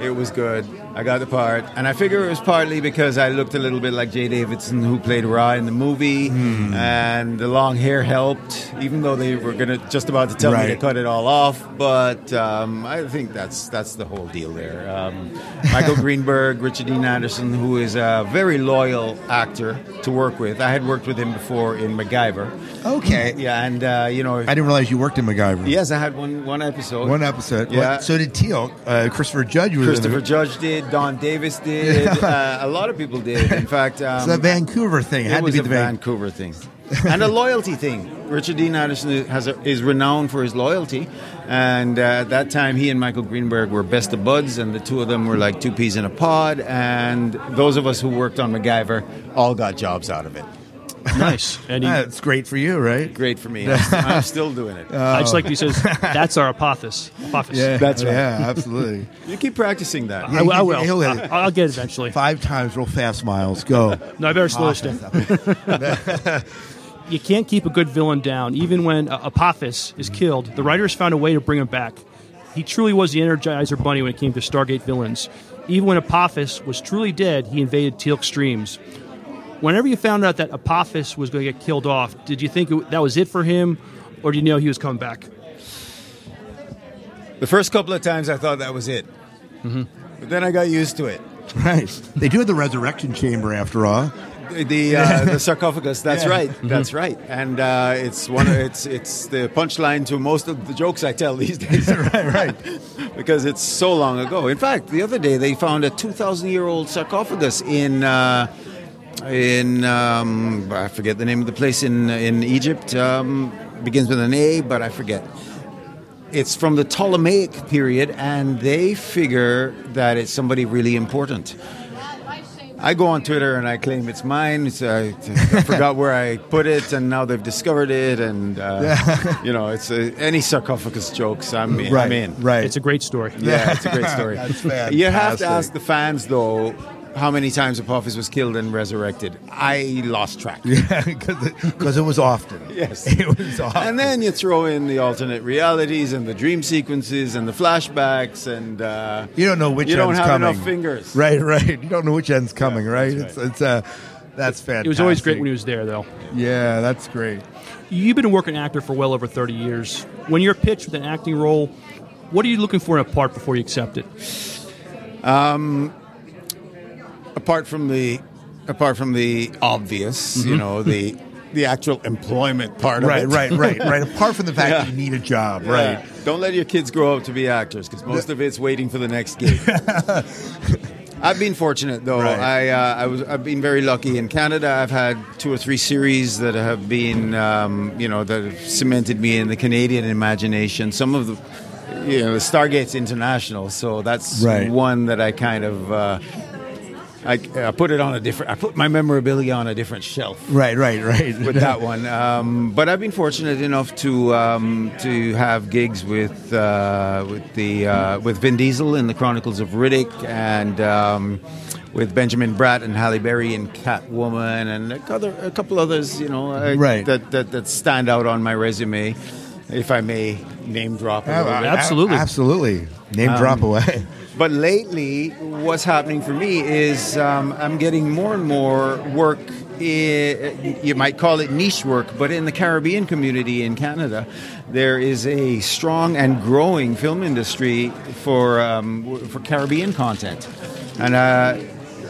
It was good. I got the part. And I figure it was partly because I looked a little bit like Jaye Davidson, who played Ra in the movie. Hmm. And the long hair helped, even though they were gonna just about to tell me to cut it all off. But um, I think that's that's the whole deal there. Um, Michael <laughs> Greenburg, Richard Dean Anderson, who is a very loyal actor to work with. I had worked with him before in MacGyver. Okay. Yeah, and uh, you know, I didn't realize you worked in MacGyver. Yes, I had one one episode. One episode. Yeah. What- so did Teal'c. Uh, Christopher Judge was Christopher. Judge did. Don Davis did. <laughs> uh, a lot of people did. In fact, um, <laughs> It's a Vancouver thing. It It had to was be a Vancouver thing, and a loyalty thing. Richard Dean Anderson has a, is renowned for his loyalty, and uh, at that time, he and Michael Greenburg were best of buds, and the two of them were like two peas in a pod. And those of us who worked on MacGyver all got jobs out of it. Nice. And he, That's great for you, right? Great for me. <laughs> I'm, I'm still doing it. I just like he says, that's our apophis. Apophis. Yeah, That's right. Yeah, absolutely. <laughs> You keep practicing that. I, will- I will. He'll hit it. I- I'll get it eventually. Five times real fast, Miles. Go. No, I better slow this down. <laughs> you can't keep a good villain down. Even when uh, Apophis is killed, the writers found a way to bring him back. He truly was the Energizer Bunny when it came to Stargate villains. Even when Apophis was truly dead, he invaded Teal'c streams. Whenever you found out that Apophis was going to get killed off, did you think it, that was it for him, or did you know he was coming back? The first couple of times I thought that was it, Mm-hmm. but then I got used to it. Right. They do have the resurrection chamber after all. The uh, <laughs> the sarcophagus. That's Yeah. right. That's right. And uh, it's one. Of, it's it's the punchline to most of the jokes I tell these <laughs> days. <laughs> right, right. because it's so long ago. In fact, the other day they found a two thousand year old sarcophagus in. Uh, in um, I forget the name of the place in in Egypt. Um, begins with an A, but I forget. It's from the Ptolemaic period, and they figure that it's somebody really important. I go on Twitter and I claim it's mine. It's, uh, I <laughs> forgot where I put it, and now they've discovered it. And uh, <laughs> you know, it's uh, any sarcophagus jokes. I'm in. I'm Right, in. right. It's a great story. Yeah, it's a great story. <laughs> That's You have to ask the fans though. How many times Apophis was killed and resurrected? I lost track. <laughs> Yeah, because it was often. <laughs> Yes. <laughs> It was often. And then you throw in the alternate realities and the dream sequences and the flashbacks and uh, You don't know which you don't end's have coming. enough fingers. Right, right. You don't know which end's coming, right? that's It's it's uh, that's fantastic. It was always great when he was there, though. Yeah, that's great. You've been a working actor for well over 30 years. When you're pitched with an acting role, what are you looking for in a part before you accept it? Apart from the apart from the obvious, you know, the the actual employment part Right, of it. right, right, right. <laughs> Apart from the fact Yeah. that you need a job, Yeah. right? Don't let your kids grow up to be actors because most of it's waiting for the next gig. <laughs> I've been fortunate though. Right. I uh, I was I've been very lucky in Canada. I've had two or three series that have been um, you know that have cemented me in the Canadian imagination. Some of the you know Stargate's international, so that's Right. one that I kind of. Uh, I, I put it on a different. I put my memorabilia on a different shelf Right, right, right. with that <laughs> one. Um, but I've been fortunate enough to um, to have gigs with uh, with the uh, with Vin Diesel in the Chronicles of Riddick and. Um, with Benjamin Bratt and Halle Berry in Catwoman and a, other, a couple others, you know, uh, Right. that, that that stand out on my resume. if I may name drop a Yeah, little bit. Absolutely. absolutely. Name drop away. But lately, what's happening for me is um, I'm getting more and more work. You might call it niche work, but in the Caribbean community in Canada, there is a strong and growing film industry for um, for Caribbean content. And uh,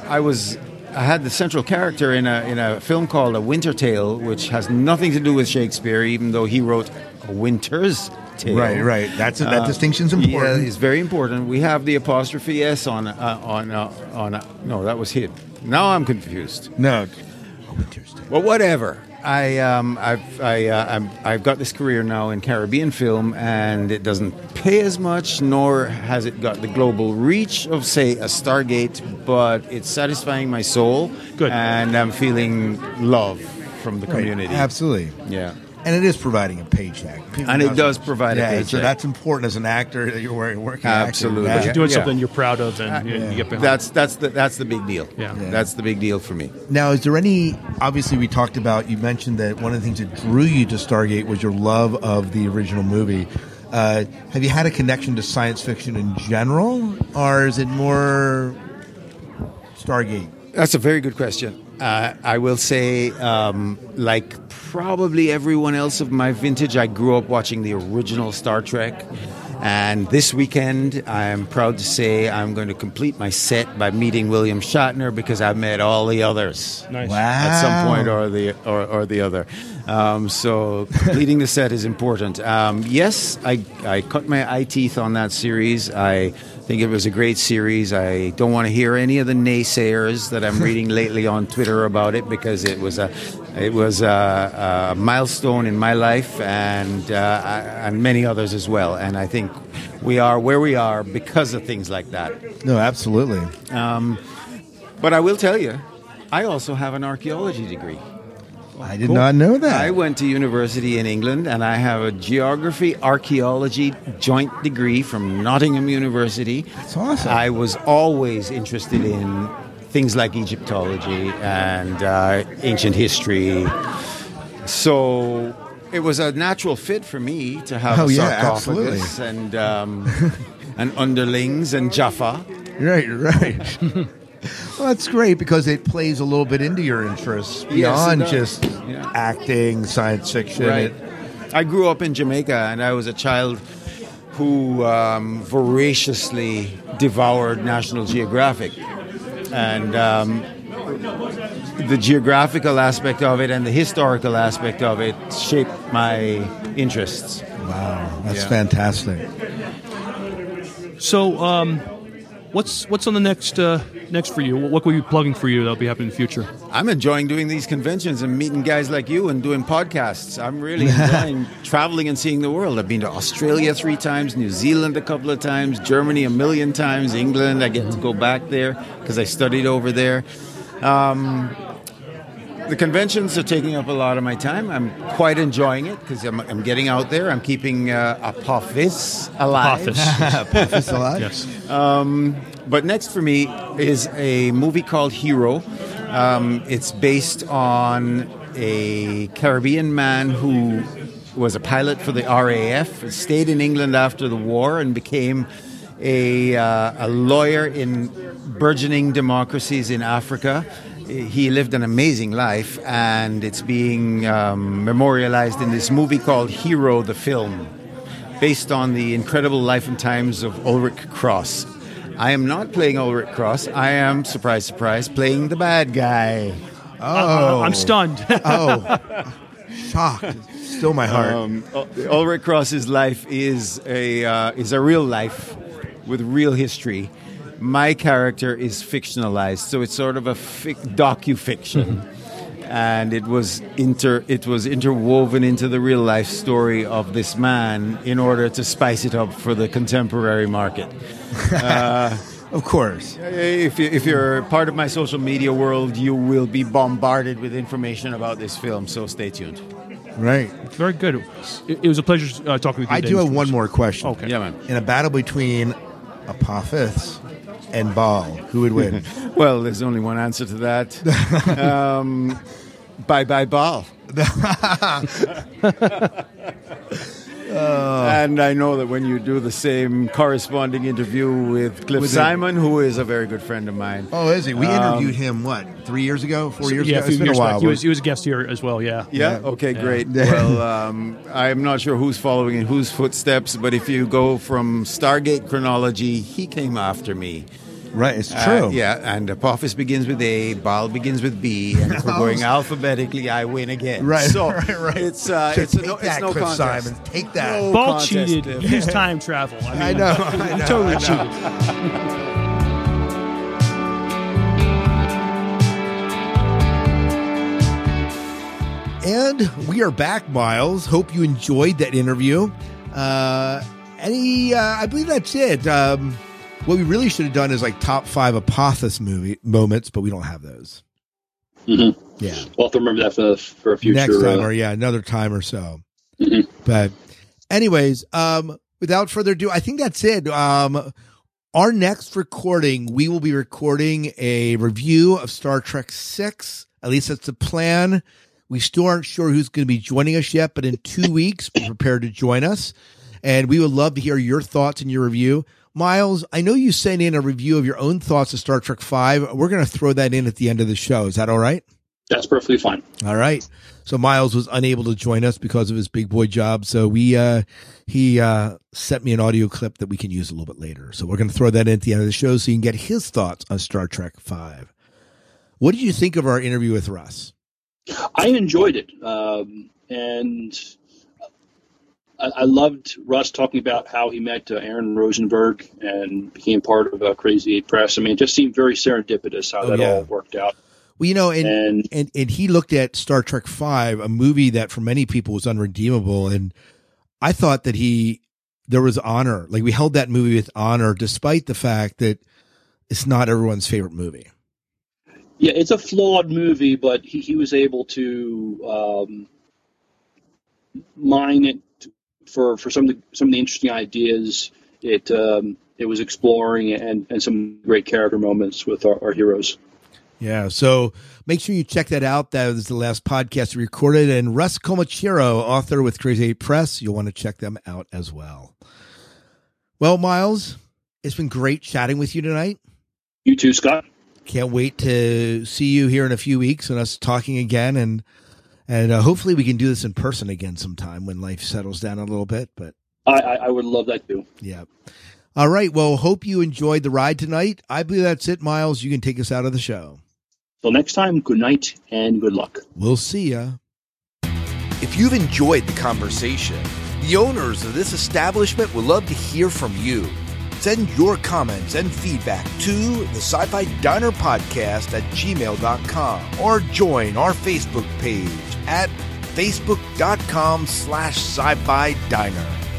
I was I had the central character in a in a film called A Winter Tale, which has nothing to do with Shakespeare, even though he wrote Winter's Tale. Right, right. That's that Uh, distinction's important. Yeah, it's very important. We have the apostrophe s on uh, on uh, on. Uh, no, that was hid. Now I'm confused. no. Well, whatever. I um, I've I, uh, I'm, I've got this career now in Caribbean film, and it doesn't pay as much, nor has it got the global reach of, say, a Stargate. But it's satisfying my soul, Good. and I'm feeling love from the Right, community. Absolutely. Yeah. And it is providing a paycheck. And it does provide a yeah, So that's important as an actor that you're working. working actor. Absolutely. Yeah. You're doing Yeah. something you're proud of and you, you get behind. That's that's the that's the big deal. Yeah. Yeah. that's the big deal for me. Now, is there any? Obviously, we talked about. You mentioned that one of the things that drew you to Stargate was your love of the original movie. Uh, have you had a connection to science fiction in general, or is it more Stargate? That's a very good question. Uh, I will say, um, like probably everyone else of my vintage, I grew up watching the original Star Trek. And this weekend, I'm proud to say I'm going to complete my set by meeting William Shatner because I've met all the others nice. at some point or the or, or the other. Um, so completing the set is important. Um, yes, I, I cut my eye teeth on that series. I think it was a great series. I don't want to hear any of the naysayers that I'm reading <laughs> lately on Twitter about it because it was a it was a, a milestone in my life and uh, I- and many others as well. And I think we are where we are because of things like that. No, absolutely. Um, but I will tell you, I also have an archaeology degree. I did not know that. I went to university in England and I have a geography archaeology joint degree from Nottingham University. That's awesome. I was always interested in things like Egyptology and uh, ancient history. So it was a natural fit for me to have Oh, a yeah, sarcophagus and um, <laughs> and underlings and Jaffa. Right, right. <laughs> well, that's great because it plays a little bit into your interests beyond does. just Yeah. acting, science fiction. Right. It- I grew up in Jamaica, and I was a child who um, voraciously devoured National Geographic, and um, the geographical aspect of it and the historical aspect of it shaped my interests. wow, that's Yeah. fantastic. So, um, what's what's on the next uh, next for you? What will you be plugging for you that'll be happening in the future? I'm enjoying doing these conventions and meeting guys like you and doing podcasts. I'm really enjoying <laughs> traveling and seeing the world. I've been to Australia three times, New Zealand a couple of times, Germany a million times, England. I get to go back there because I studied over there. Um, the conventions are taking up a lot of my time. I'm quite enjoying it because I'm, I'm getting out there. I'm keeping uh, Apophis alive. Apophis. Apophis <laughs> <laughs> alive? yes. Um, but next for me is a movie called Hero. Um, it's based on a Caribbean man who was a pilot for the RAF, stayed in England after the war, and became a, uh, a lawyer in burgeoning democracies in Africa. He lived an amazing life, and it's being um, memorialized in this movie called Hero, the film based on the incredible life and times of Ulric Cross. I am not playing Ulric Cross. I am, surprise, surprise, playing the bad guy. Oh, I'm stunned. <laughs> oh, shocked. Still my heart. Um, Ulric Cross's life is a uh, is a real life with real history. My character is fictionalized, so it's sort of a fic- docu-fiction, <laughs> and it was inter it was interwoven into the real life story of this man in order to spice it up for the contemporary market. <laughs> of course. If, you, if you're part of my social media world, you will be bombarded with information about this film, so stay tuned. Right. Very good. It, it was a pleasure uh, talking with you. I today, do have one Wilson. more question. Okay. Yeah, man. In a battle between Apophis and Baal. who would win? <laughs> Well, there's only one answer to that. <laughs> um, bye bye, Baal. <laughs> and I know that when you do the same corresponding interview with Cliff With the- Simon, who is a very good friend of mine. Oh, is he? We Um, interviewed him what three years ago, four years yeah, ago. a few It's been a years back. while. He was, he was a guest here as well. Yeah. Yeah. Okay. Great. Well, um, I'm not sure who's following in whose footsteps, but if you go from Stargate chronology, he came after me. Right. It's Uh, true. yeah, and Apophis begins with A, Baal begins with B, and if we're <laughs> going alphabetically, I win again. Right, So <laughs> right, right. it's uh, So it's, a take no, it's that, no Cliff contest. Simon. Take that. No Baal contest, cheated. Use time travel. I, mean, I know, I <laughs> know, totally I cheated. And we are back, Miles. Hope you enjoyed that interview. Uh, any, uh, I believe that's it. Um, what we really should have done is like top five Apophis movie moments, but we don't have those. Mhm. Yeah. We'll have to remember that for, for a future. Next time, uh, or yeah, another time or so. Mhm. But, anyways, um, without further ado, I think that's it. Um, our next recording, we will be recording a review of Star Trek Six. At least that's the plan. We still aren't sure who's going to be joining us yet, but in two weeks, be prepared to join us. And we would love to hear your thoughts and your review. Miles, I know you sent in a review of your own thoughts of Star Trek Five. We're going to throw that in at the end of the show. Is that all right? That's perfectly fine. All right. So Miles was unable to join us because of his big boy job. So we uh he uh sent me an audio clip that we can use a little bit later. So we're going to throw that in at the end of the show so you can get his thoughts on Star Trek 5. What did you think of our interview with Russ? I enjoyed it, um, and I, I loved Russ talking about how he met uh, Aaron Rosenberg and became part of uh, Crazy Eight Press. I mean, it just seemed very serendipitous how Oh, that yeah. all worked out. Well, you know, and, And- and and he looked at Star Trek 5, a movie that for many people was unredeemable and I thought that he there was honor. Like we held that movie with honor despite the fact that it's not everyone's favorite movie. Yeah, it's a flawed movie, but he, he was able to um, mine it for, for some of the some of the interesting ideas it um, it was exploring and, and some great character moments with our, our heroes. Yeah, so make sure you check that out. That was the last podcast we recorded. And Russ Colchamiro, author with Crazy Eight Press, you'll want to check them out as well. Well, Miles, it's been great chatting with you tonight. You too, Scott. Can't wait to see you here in a few weeks and us talking again. And and uh, hopefully we can do this in person again sometime when life settles down a little bit. But I, I, I would love that too. yeah. All right. Well, hope you enjoyed the ride tonight. I believe that's it, Miles. You can take us out of the show. Till next time, good night and good luck. We'll see ya. If you've enjoyed the conversation, the owners of this establishment would love to hear from you. Send your comments and feedback to the Sci Fi Diner Podcast at gmail.com or join our Facebook page at facebook.com slash sci fi diner.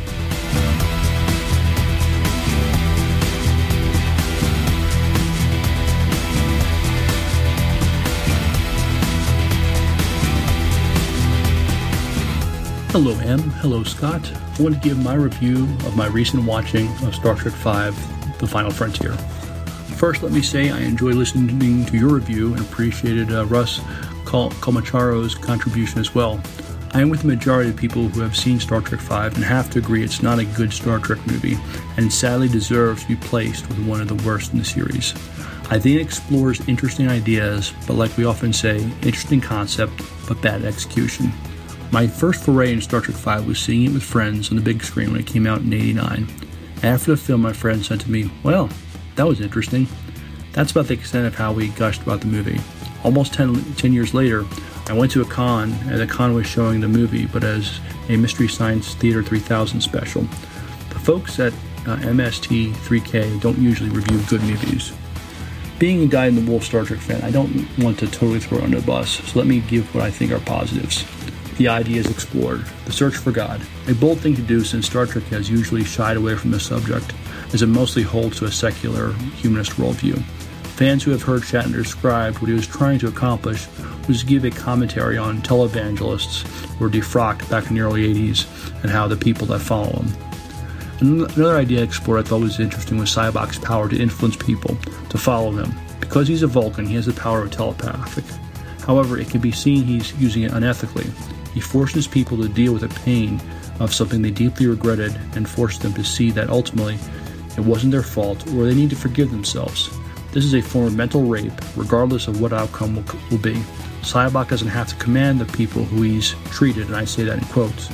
Hello, Em. Hello, Scott. I want to give my review of my recent watching of Star Trek V The Final Frontier. First, let me say I enjoy listening to your review and appreciated uh, Russ Cal- Colchamiro's contribution as well. I am with the majority of people who have seen Star Trek V and have to agree it's not a good Star Trek movie and sadly deserves to be placed with one of the worst in the series. I think it explores interesting ideas, but like we often say, interesting concept, but bad execution. My first foray in Star Trek V was seeing it with friends on the big screen when it came out in 89. After the film, my friend said to me, Well, that was interesting. That's about the extent of how we gushed about the movie. Almost 10, 10 years later, I went to a con, and the con was showing the movie, but as a Mystery Science Theater 3000 special. The folks at uh, MST 3K don't usually review good movies. Being a guy in the wool Star Trek fan, I don't want to totally throw it under the bus, so let me give what I think are positives. The ideas explored, the search for God, a bold thing to do since Star Trek has usually shied away from the subject, as it mostly holds to a secular, humanist worldview. Fans who have heard Shatner describe what he was trying to accomplish was give a commentary on televangelists who were defrocked back in the early 80s and how the people that follow them. Another idea explored I thought was interesting was Sybok's power to influence people, to follow him. Because he's a Vulcan, he has the power of telepathic. However, it can be seen he's using it unethically. He forces people to deal with the pain of something they deeply regretted and forced them to see that ultimately it wasn't their fault or they need to forgive themselves. This is a form of mental rape, regardless of what outcome will, will be. Sybok doesn't have to command the people who he's treated, and I say that in quotes.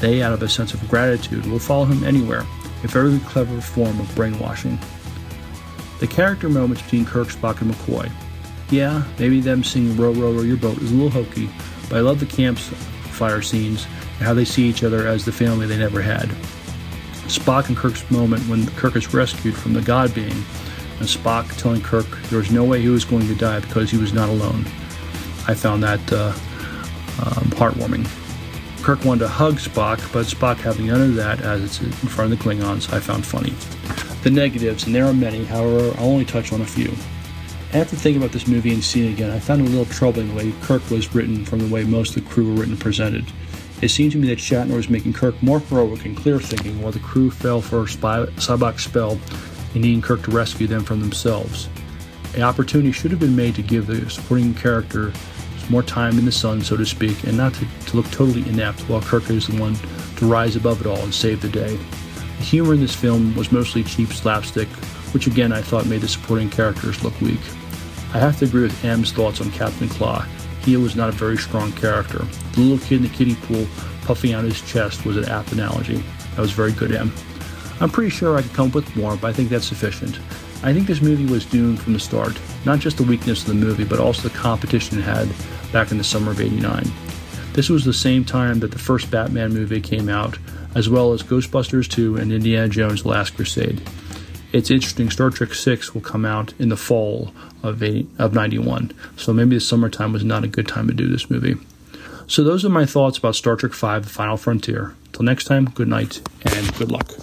They, out of a sense of gratitude, will follow him anywhere, a very clever form of brainwashing. The character moments between Kirk, Spock, and McCoy. Yeah, maybe them singing Row Row Row Your Boat is a little hokey, but I love the campfire scenes and how they see each other as the family they never had. Spock and Kirk's moment when Kirk is rescued from the God being, and Spock telling Kirk there was no way he was going to die because he was not alone. I found that uh, um, heartwarming. Kirk wanted to hug Spock, but Spock having none of that as it's in front of the Klingons, I found funny. The negatives, and there are many, however, I'll only touch on a few. After thinking about this movie and seeing it again, I found it a little troubling the way Kirk was written from the way most of the crew were written and presented. It seemed to me that Shatner was making Kirk more heroic and clear thinking, while the crew fell for a Sybok's spell and needing Kirk to rescue them from themselves. An opportunity should have been made to give the supporting character more time in the sun, so to speak, and not to, to look totally inept while Kirk is the one to rise above it all and save the day. The humor in this film was mostly cheap slapstick, which again I thought made the supporting characters look weak. I have to agree with M's thoughts on Captain Klaa. He was not a very strong character. The little kid in the kiddie pool puffing out his chest was an apt analogy. That was very good, M. I'm pretty sure I could come up with more, but I think that's sufficient. I think this movie was doomed from the start. Not just the weakness of the movie, but also the competition it had back in the summer of 89. This was the same time that the first Batman movie came out, as well as Ghostbusters 2 and Indiana Jones Last Crusade. It's interesting, Star Trek 6 will come out in the fall of, eight, of 91, so maybe the summertime was not a good time to do this movie. So those are my thoughts about Star Trek V The Final Frontier. Till next time, good night and good luck.